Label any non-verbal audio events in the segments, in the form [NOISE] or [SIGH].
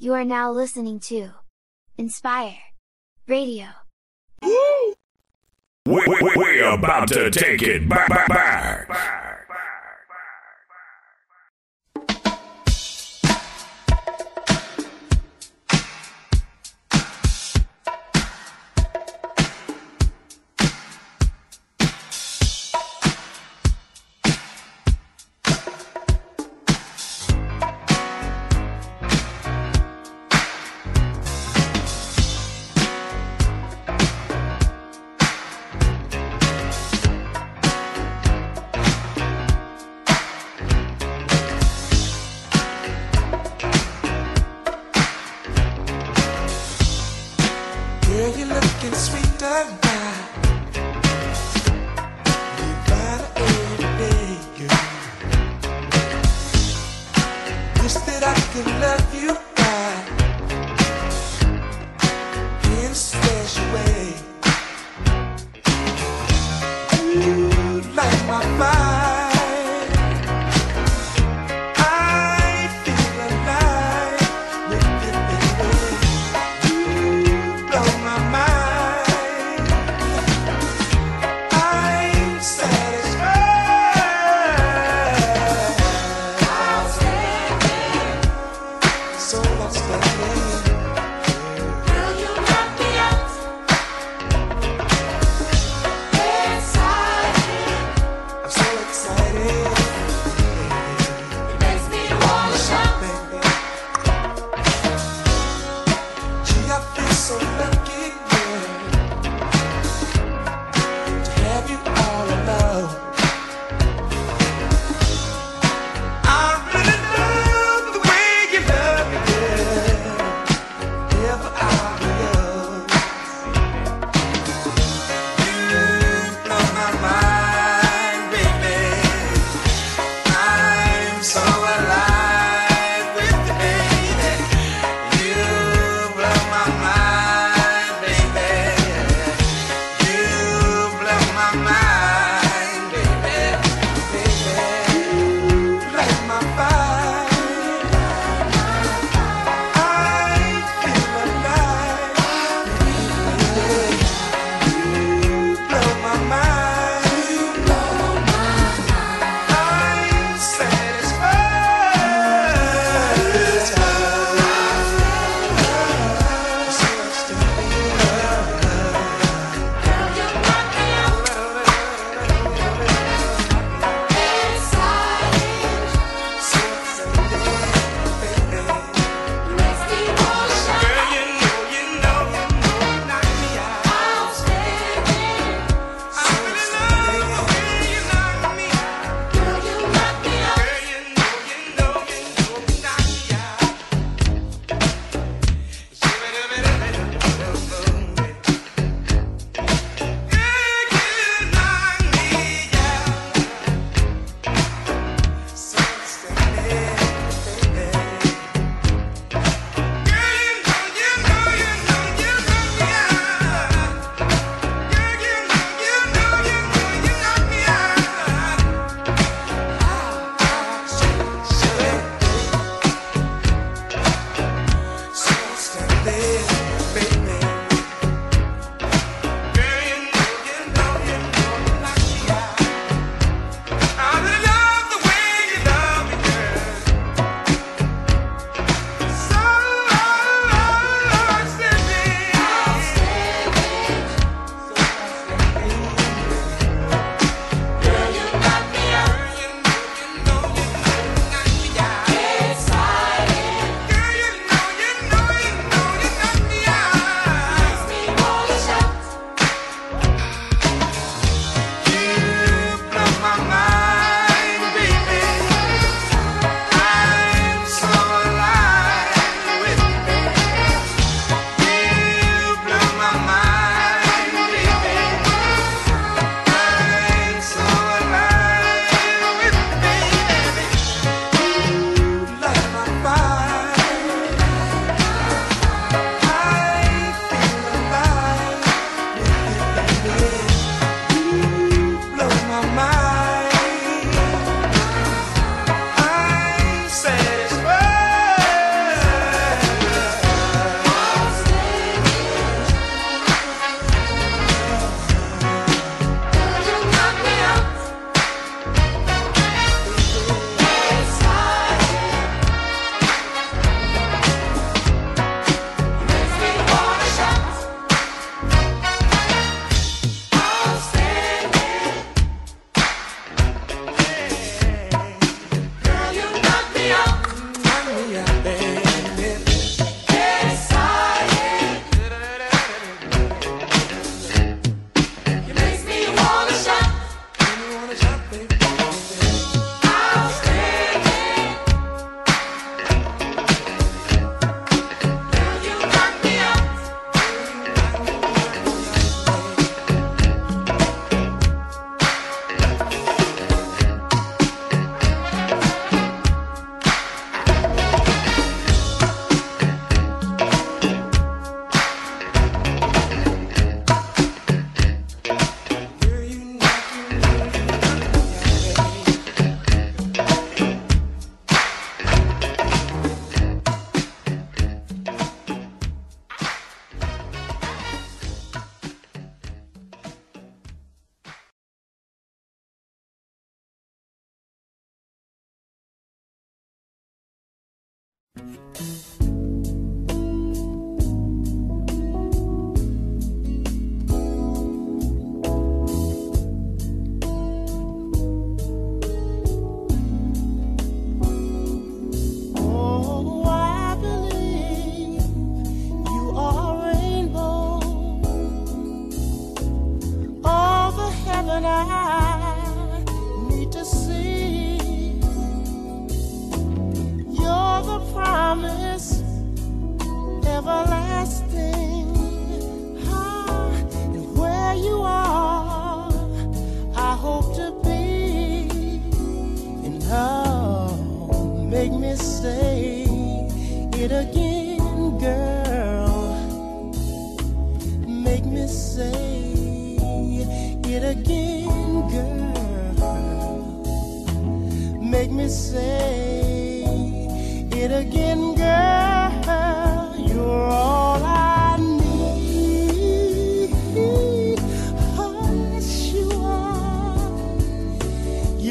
You are now listening to Inspire Radio. We're, about to take it back. back, back.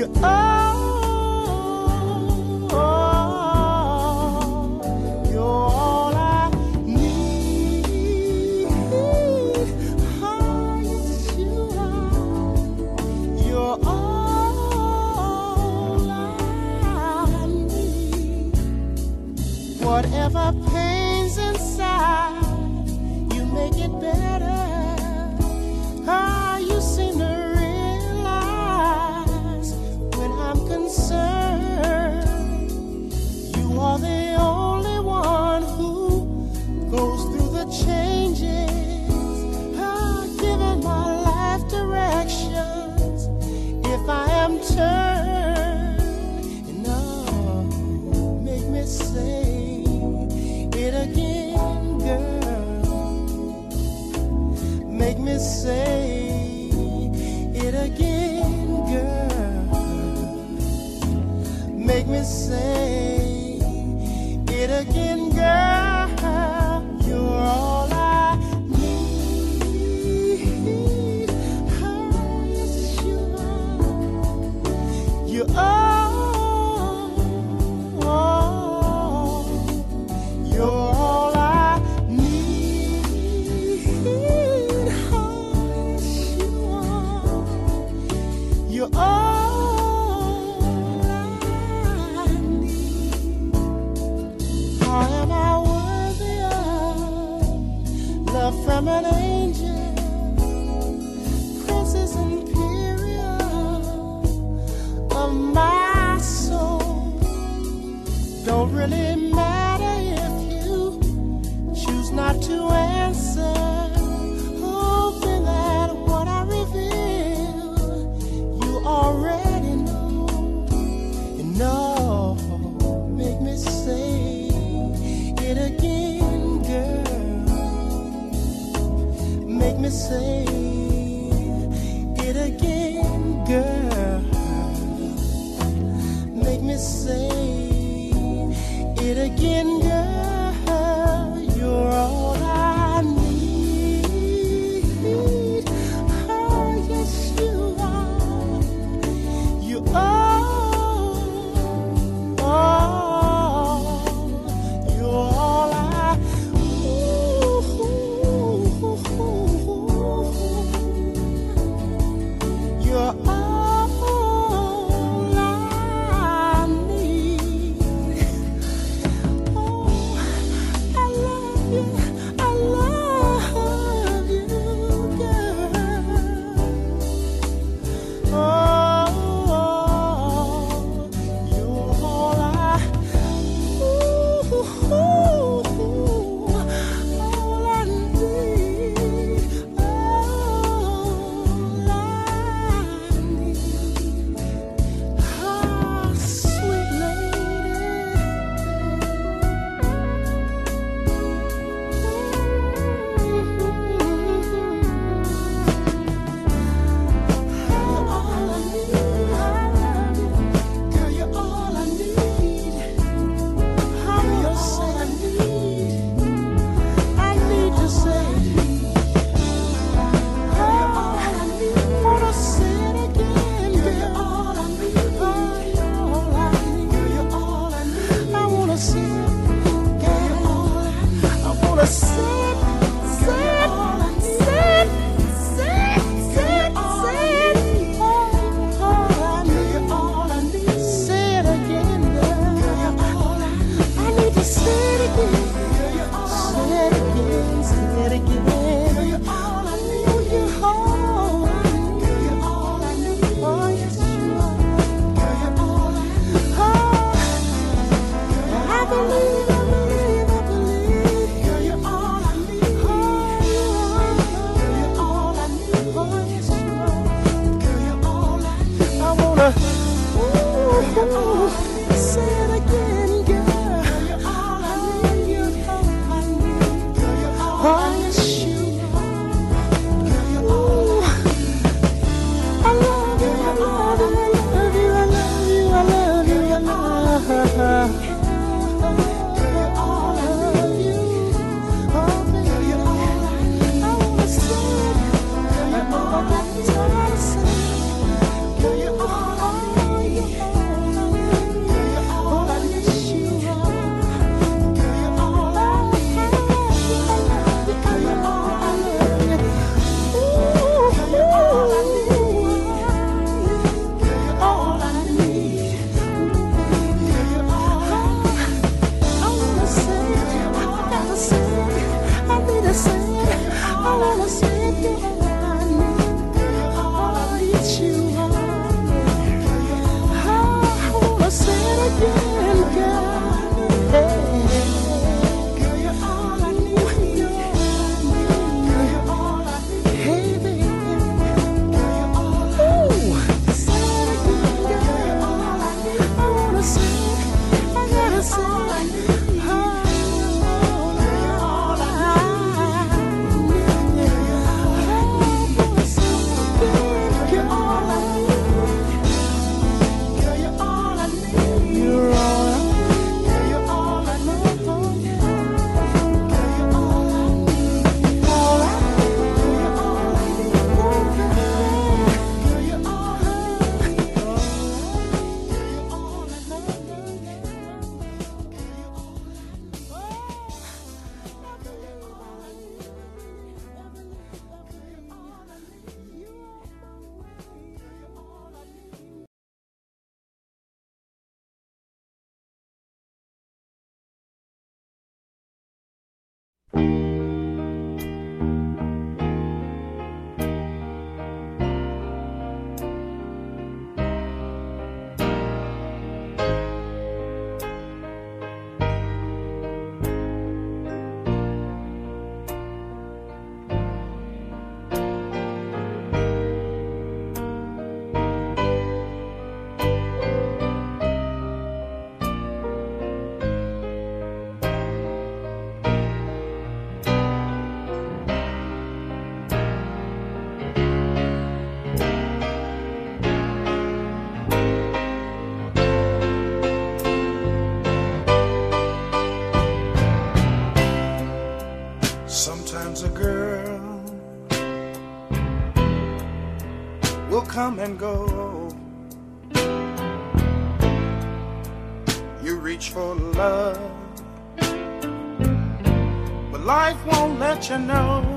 You and go. You reach for love, but life won't let you know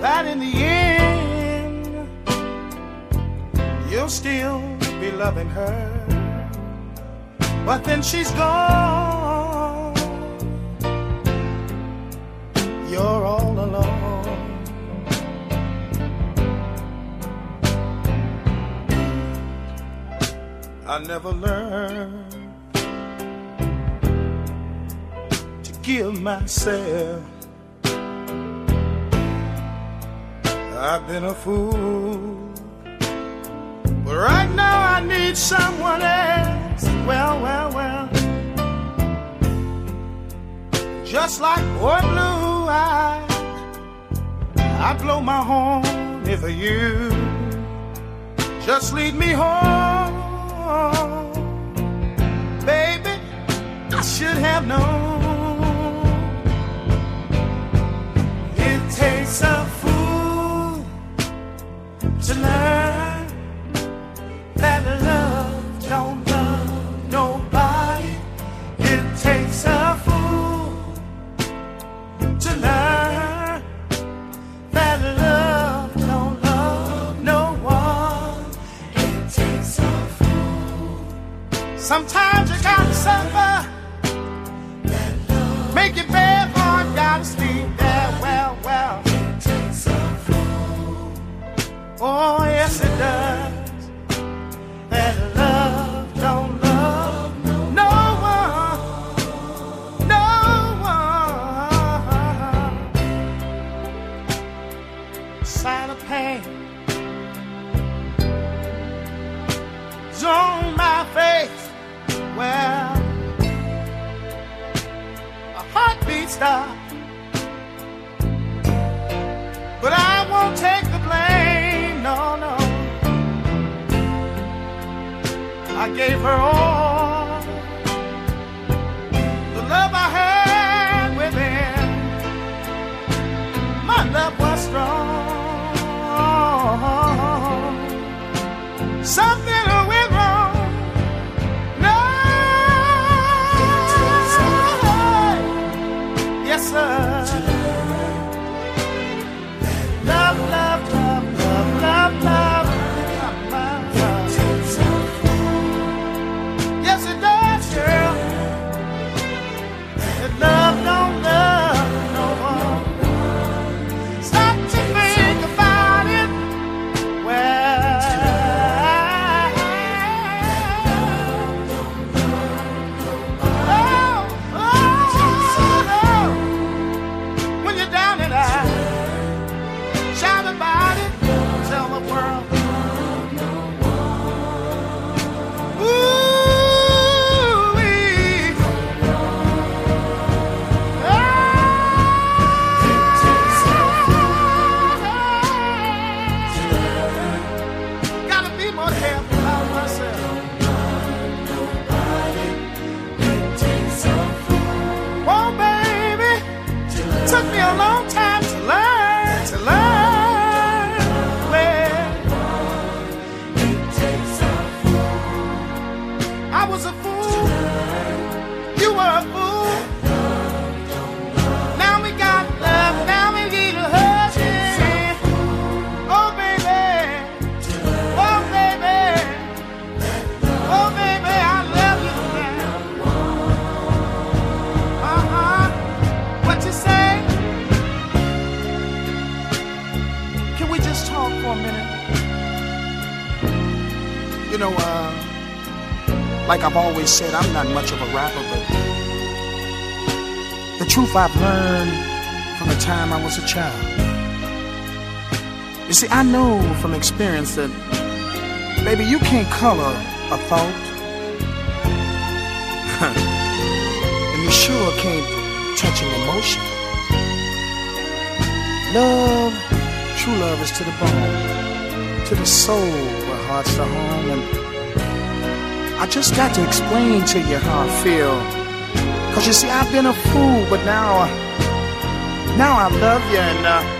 that in the end you'll still be loving her. But then she's gone. You're all I never learned to give myself. I've been a fool. But right now I need someone else. Well, well, well. Just like boy blue, I, I blow my horn if you just lead me home. Baby, I should have known. It takes a fool to learn Sometimes you gotta suffer. Make it bad, boy, gotta sleep there. Well, well. Oh, yes, it does. stop. But I won't take the blame, no, no. I gave her all. always said I'm not much of a rapper, but the truth I've learned from the time I was a child. You see, I know from experience that, baby, you can't color a thought. [LAUGHS] and you sure can't touch an emotion. Love, true love is to the bone, to the soul where hearts are home, and I just got to explain to you how I feel. Cause you see, I've been a fool, but now, now I love you and uh,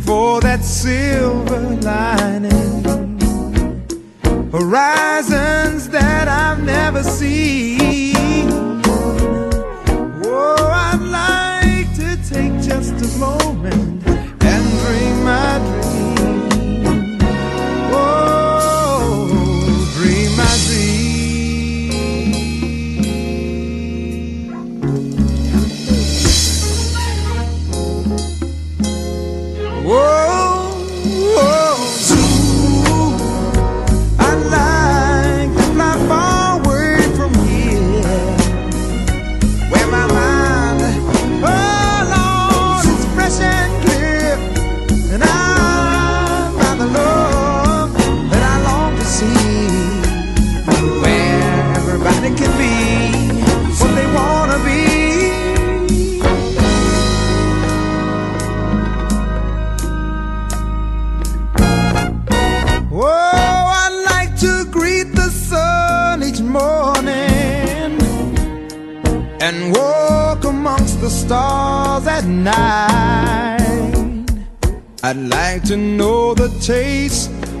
for that silver lining. Horizons that I've never seen.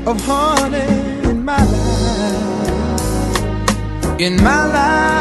of honey in my life, in my life.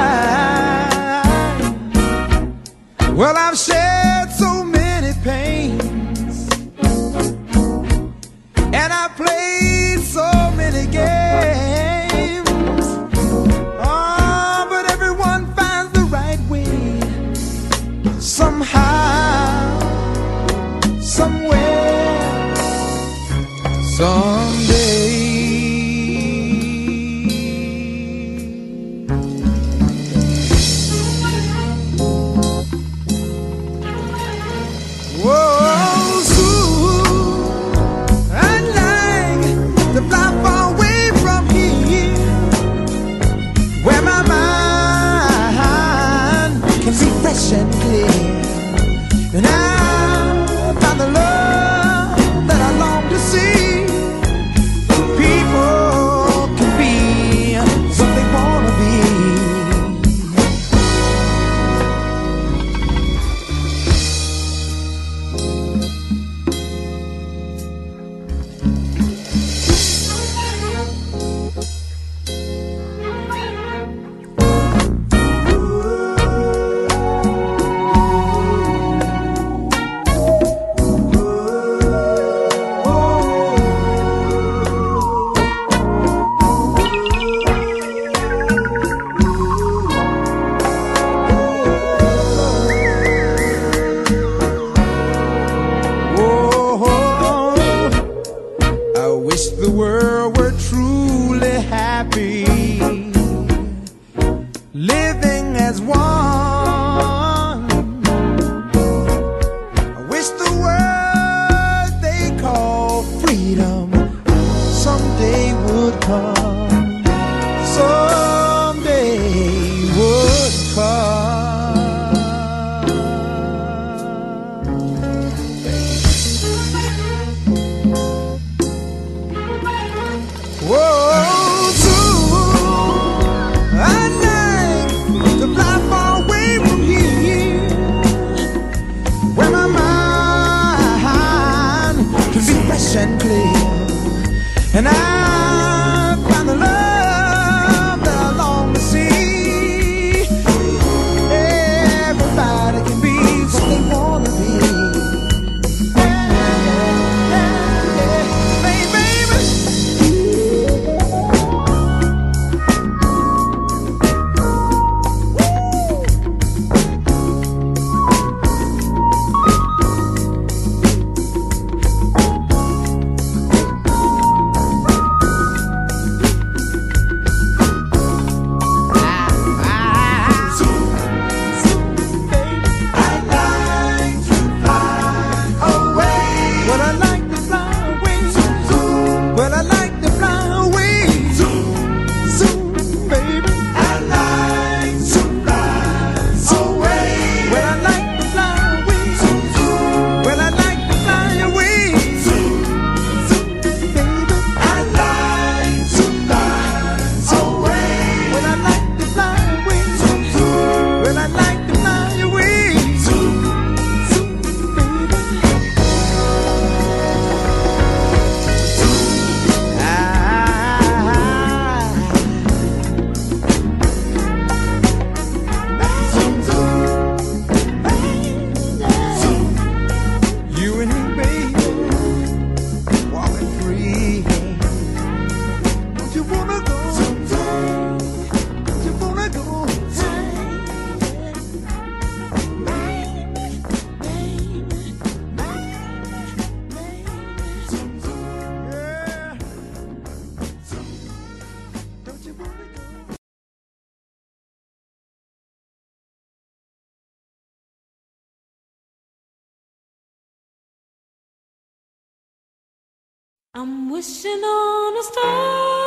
I'm wishing on a star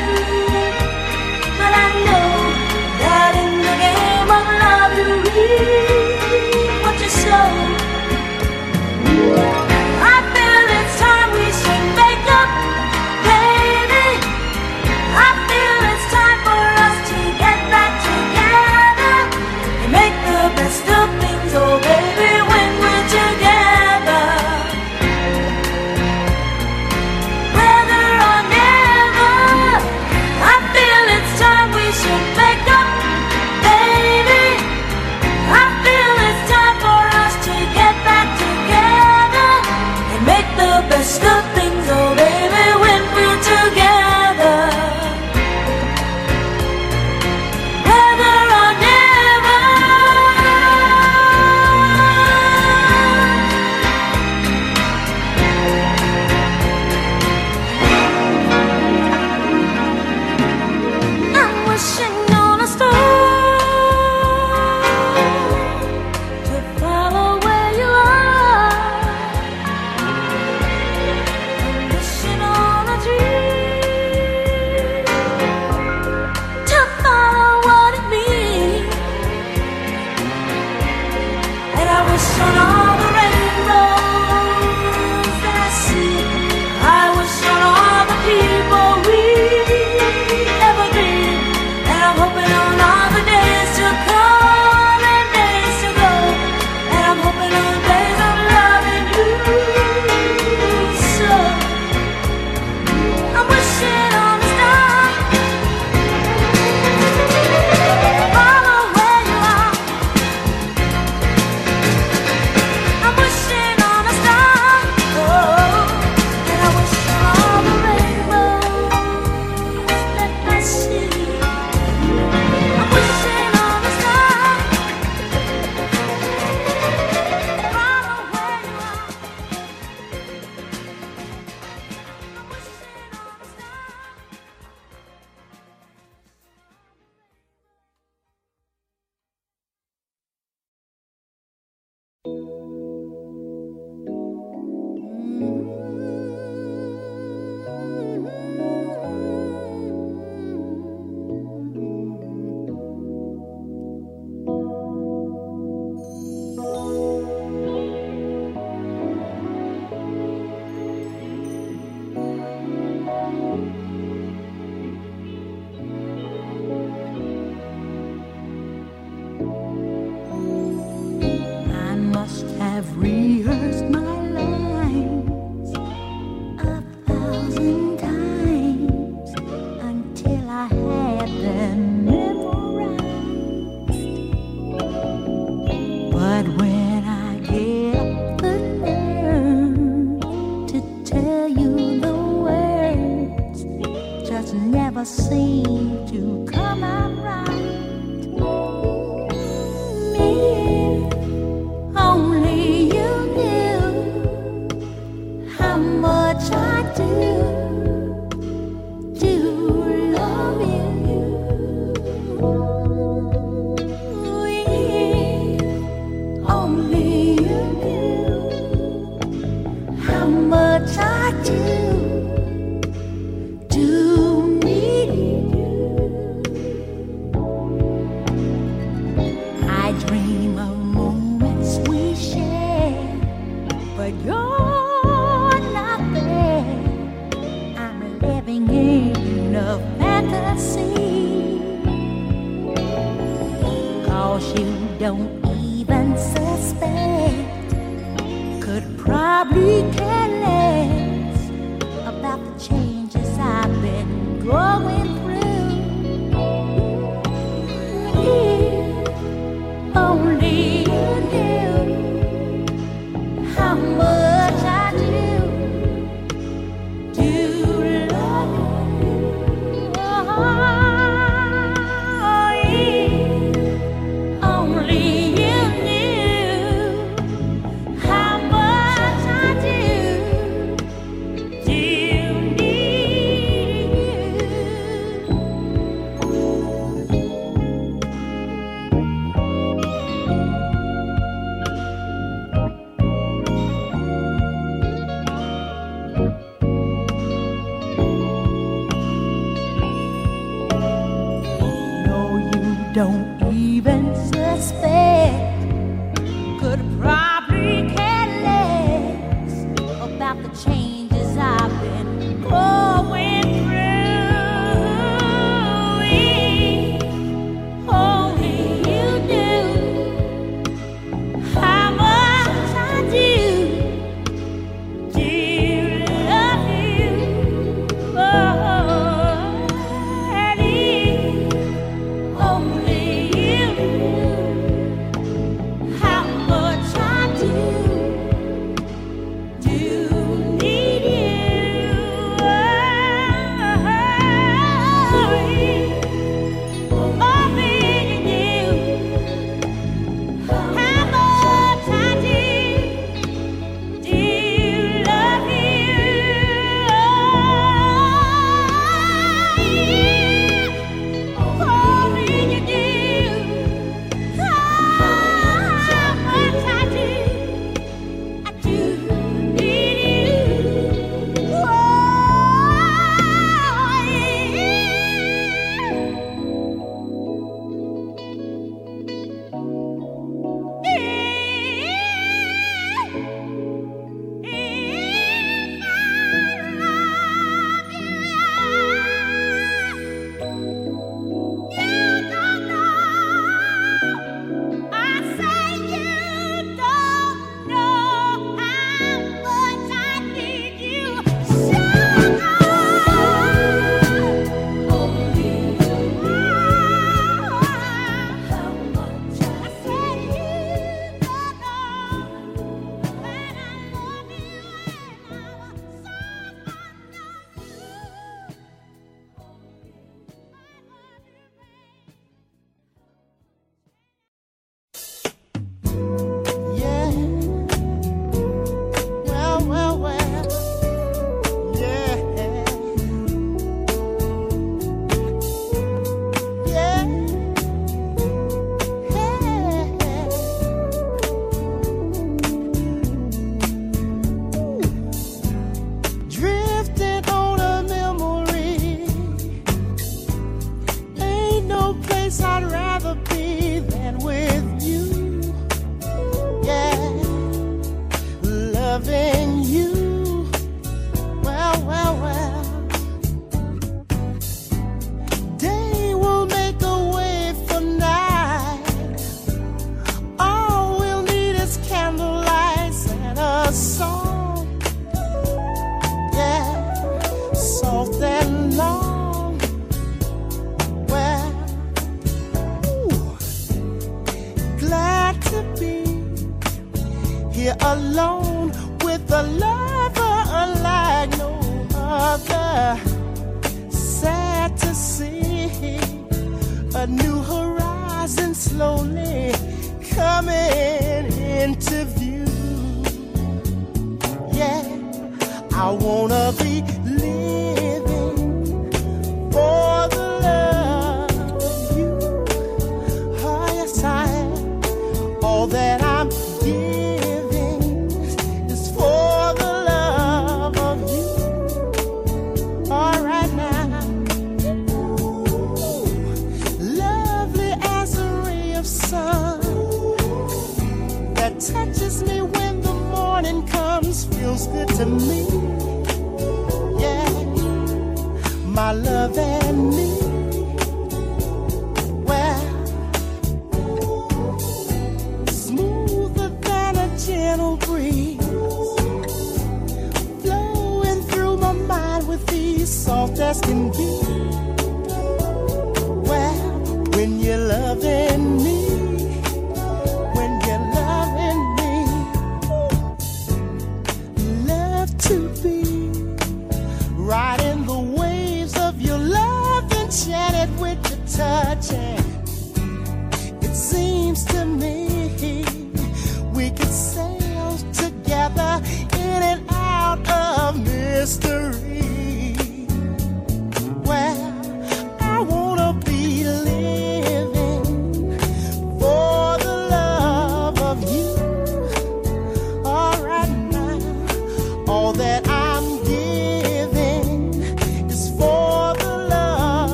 hurt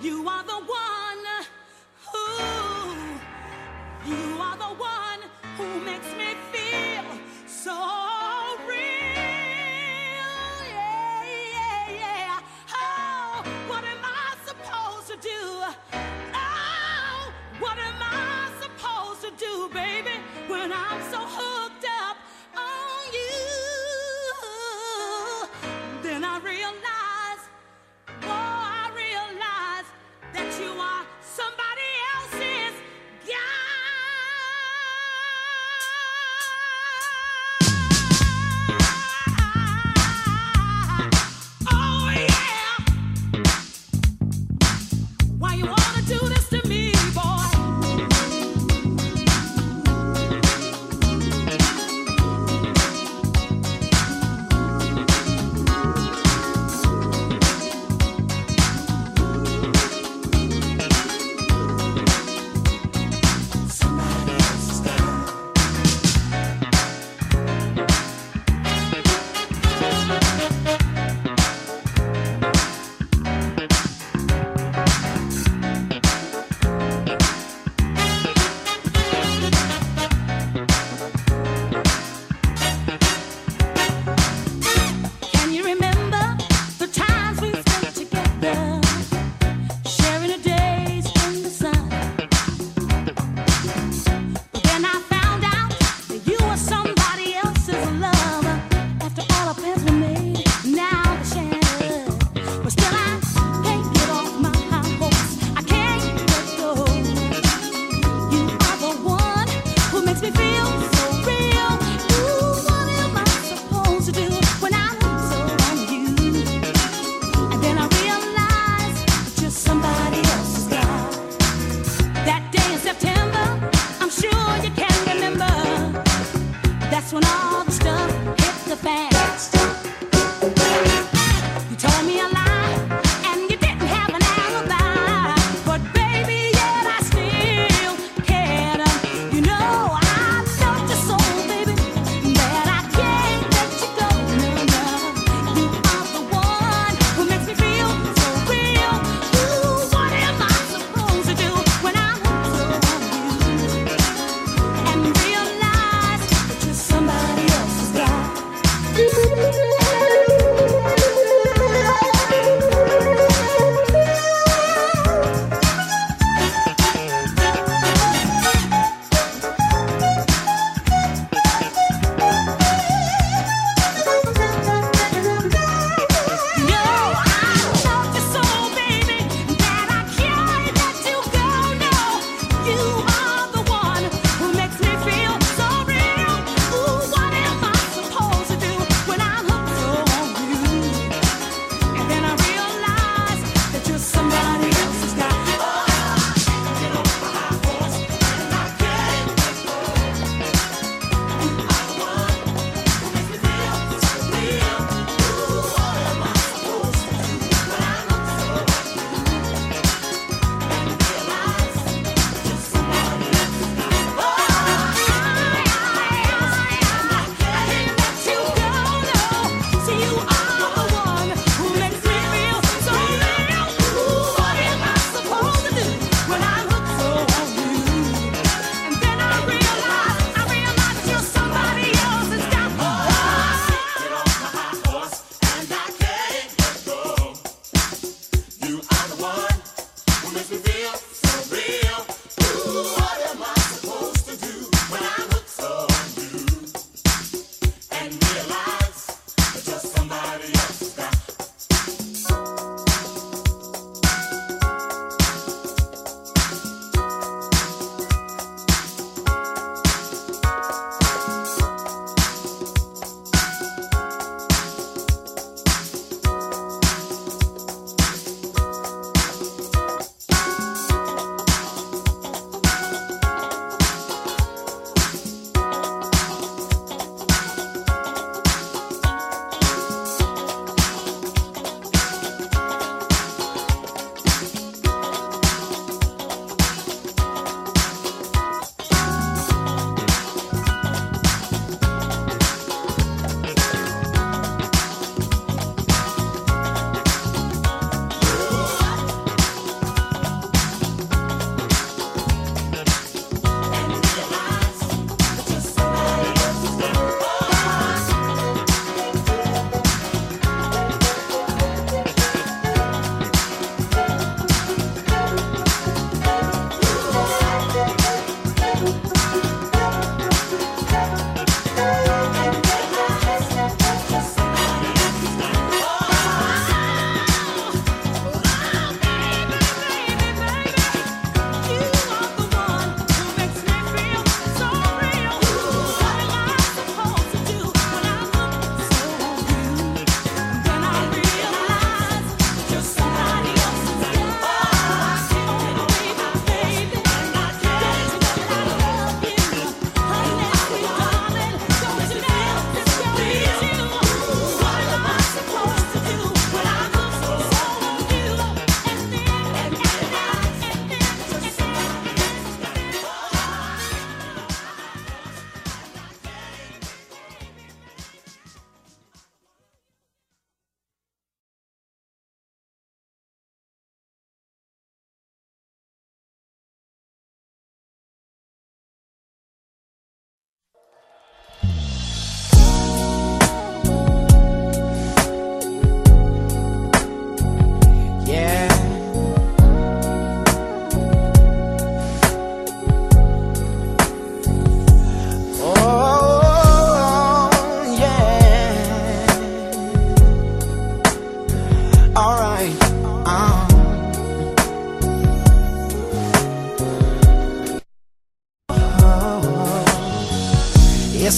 You are the one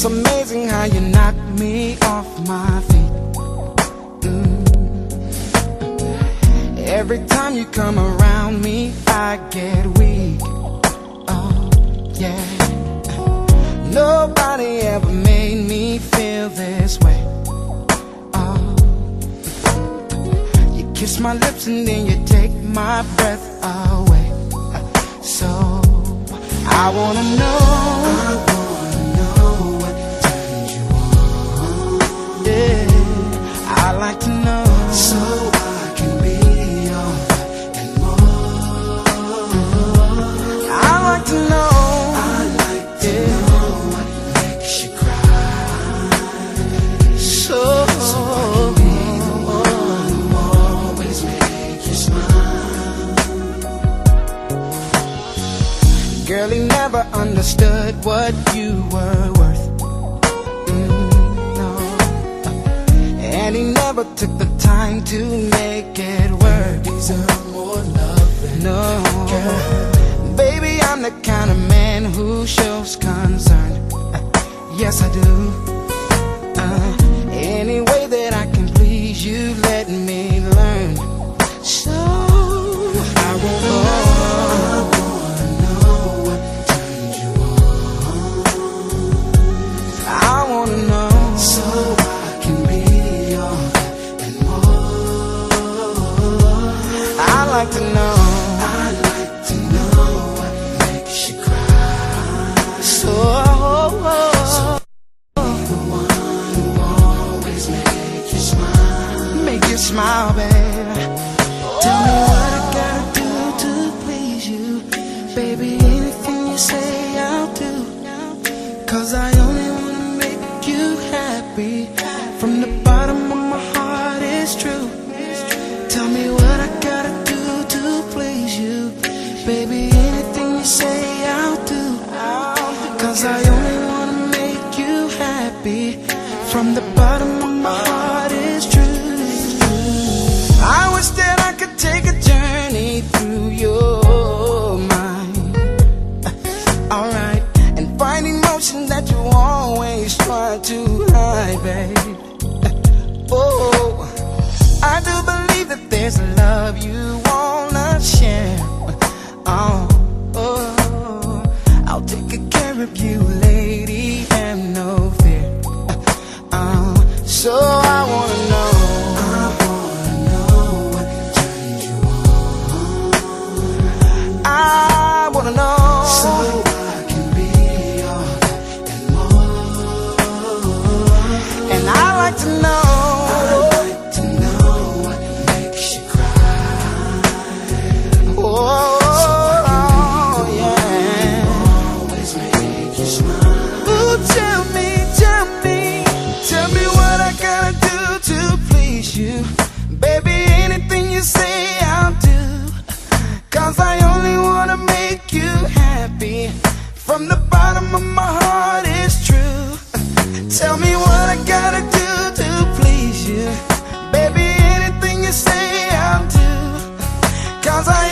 amazing how you what you were. Ooh, tell me, tell me, tell me what I gotta do to please you. Baby, anything you say, I'll do. Cause I only wanna make you happy. From the bottom of my heart, it's true. Tell me what I gotta do to please you. Baby, anything you say, I'll do. Cause I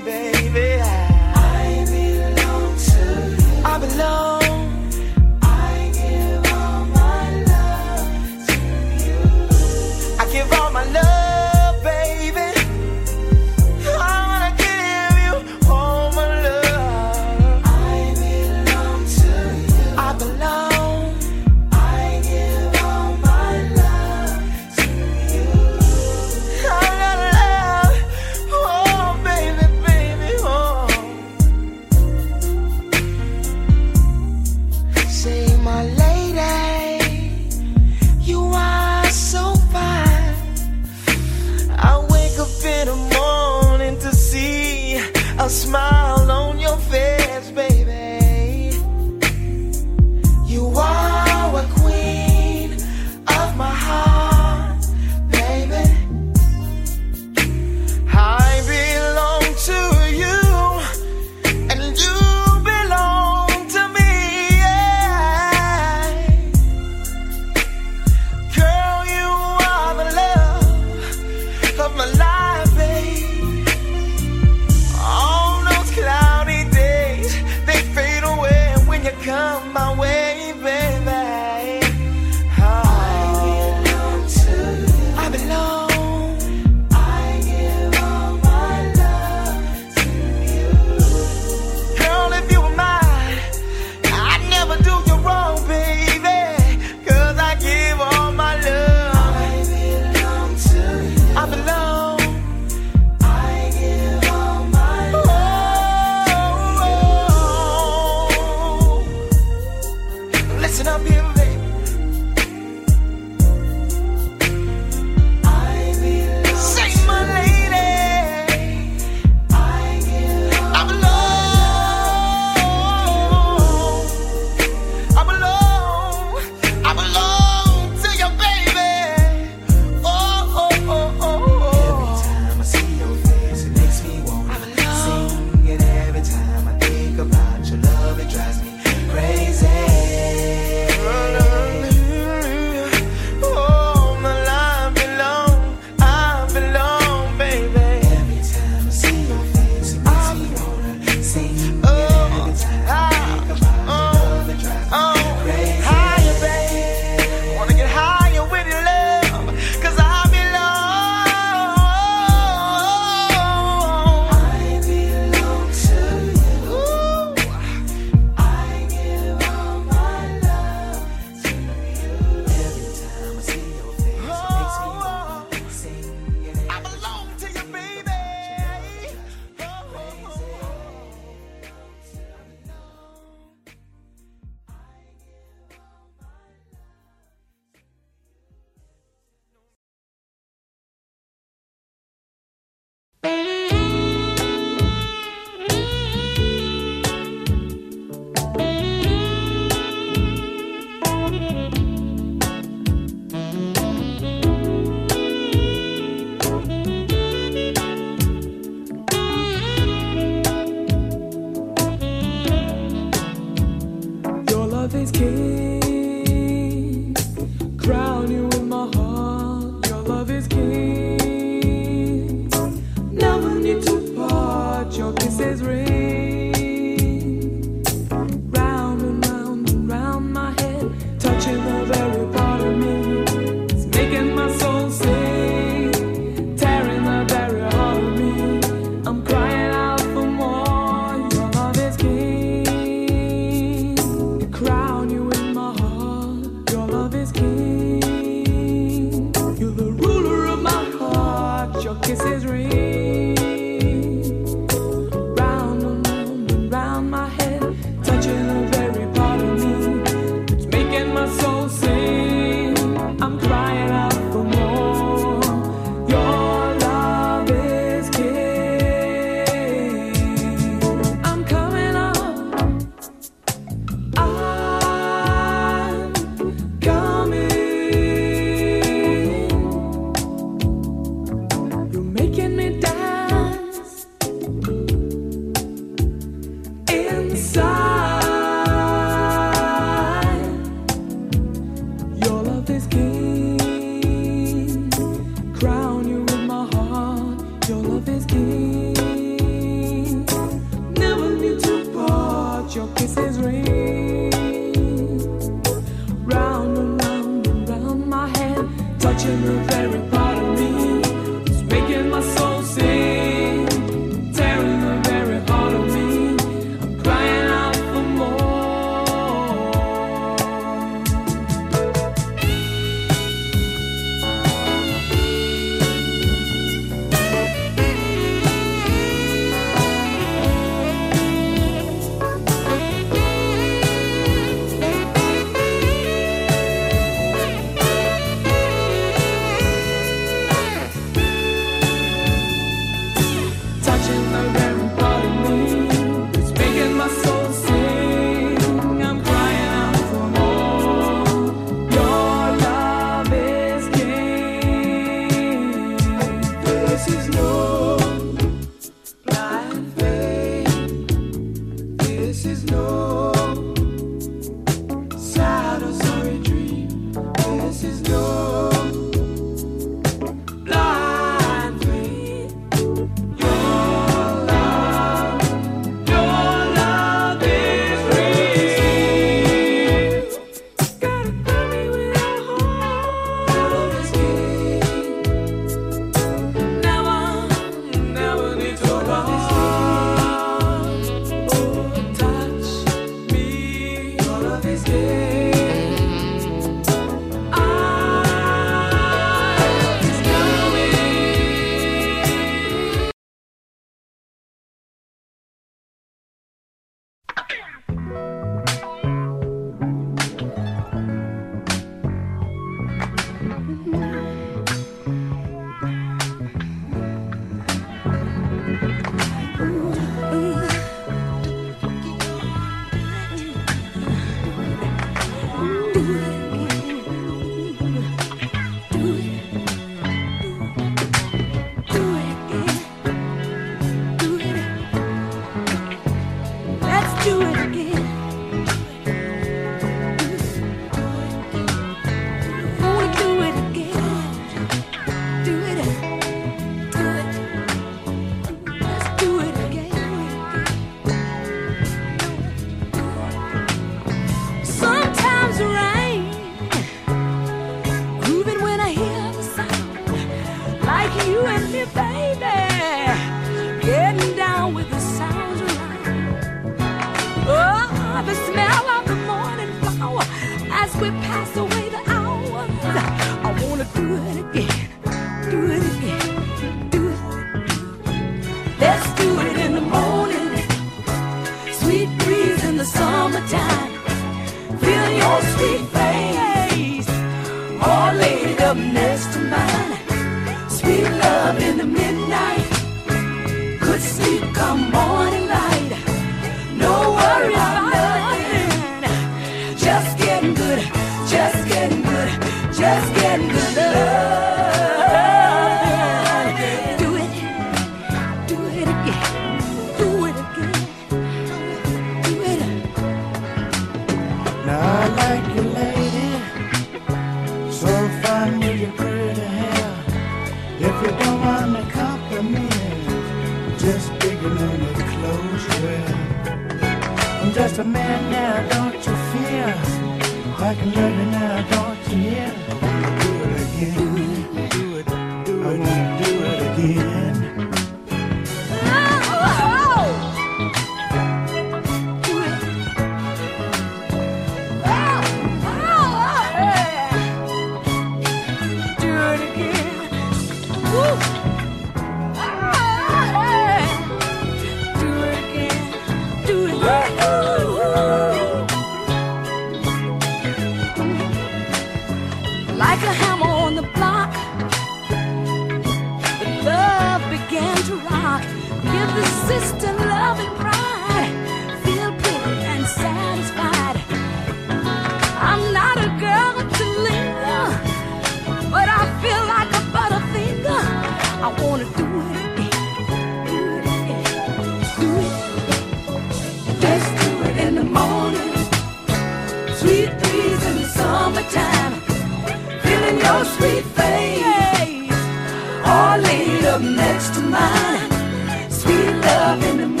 Sweet love in the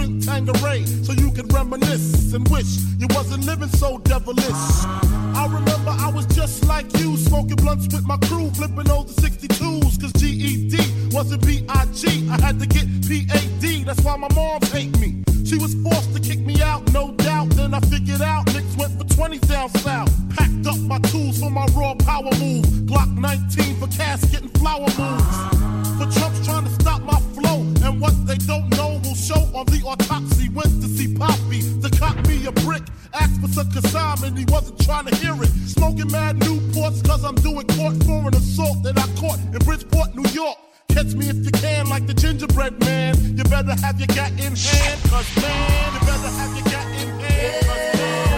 drink Tangeray, so you can reminisce and wish you wasn't living so devilish. I remember I was just like you, smoking blunts with my crew, flipping those 62s, cause GED wasn't B-I-G. I had to get P-A-D, that's why my mom hate me. She was forced to kick me out, no doubt. Then I figured out Nicks went for 20 down south. Packed up my tools for my raw power move. Glock 19 for casket and flower moves. For Trump's trying to stop my flow. And what they don't know show on the autopsy. Went to see Poppy to cop me a brick. Asked for some consignment, he wasn't trying to hear it. Smoking mad Newports cause I'm doing court for an assault that I caught in Bridgeport, New York. Catch me if you can, like the gingerbread man. You better have your gat in hand, cause man, you better have your gat in hand, cause man.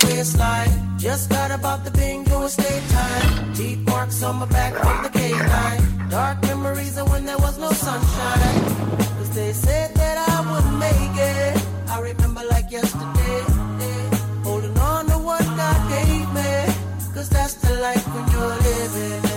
The just got about the bingo estate time. Teeth marks on my back from the K9. Dark memories of when there was no sunshine. Cause they said that I wouldn't make it. I remember like yesterday. Holding on to what God gave me. Cause that's the life when you're living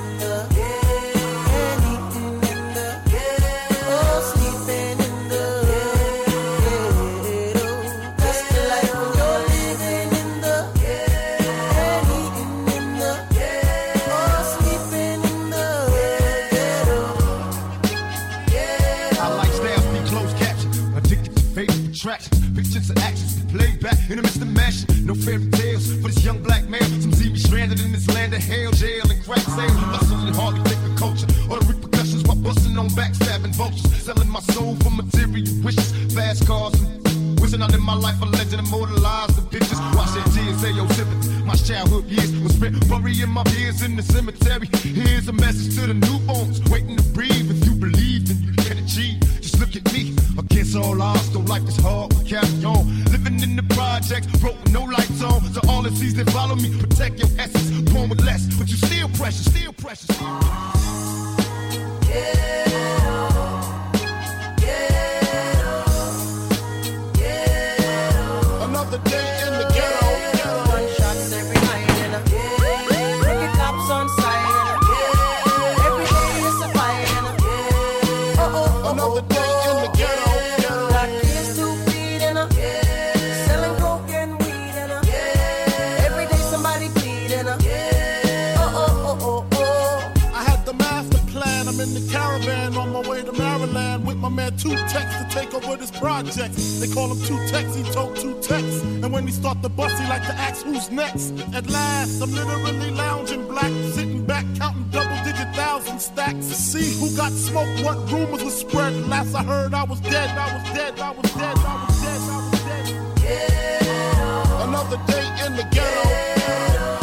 fairy tales for this young black man. Some see me stranded in this land of hell, jail, and crack sales. Hustling hardly take the culture or the repercussions while busting on backstabbing vultures. Selling my soul for material wishes, fast cars, Wishing out in my life a legend, immortalized the pictures. Watch that tears, say your sympathy. My childhood years was spent burying my peers in the cemetery. Here's a message to the newborns waiting to breathe. If you believe, in you can achieve. Just look at me. Against all odds, though life is hard, carry on. Living in the projects, broke no Policies that follow me. Protect your essence, born with less, but you still precious, still precious. Yeah. projects. They call him two techs, he told two techs. And when he start the bus, he like to ask who's next. At last, I'm literally lounging black, sitting back, counting double digit thousand stacks. To see who got smoked, what rumors were spread. Last I heard, I was dead, I was dead, I was dead, I was dead, I was dead. I was dead. Ghetto. Another day in the ghetto. ghetto.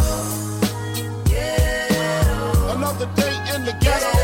ghetto. Another day in the ghetto.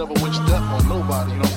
never wish death on nobody, you know?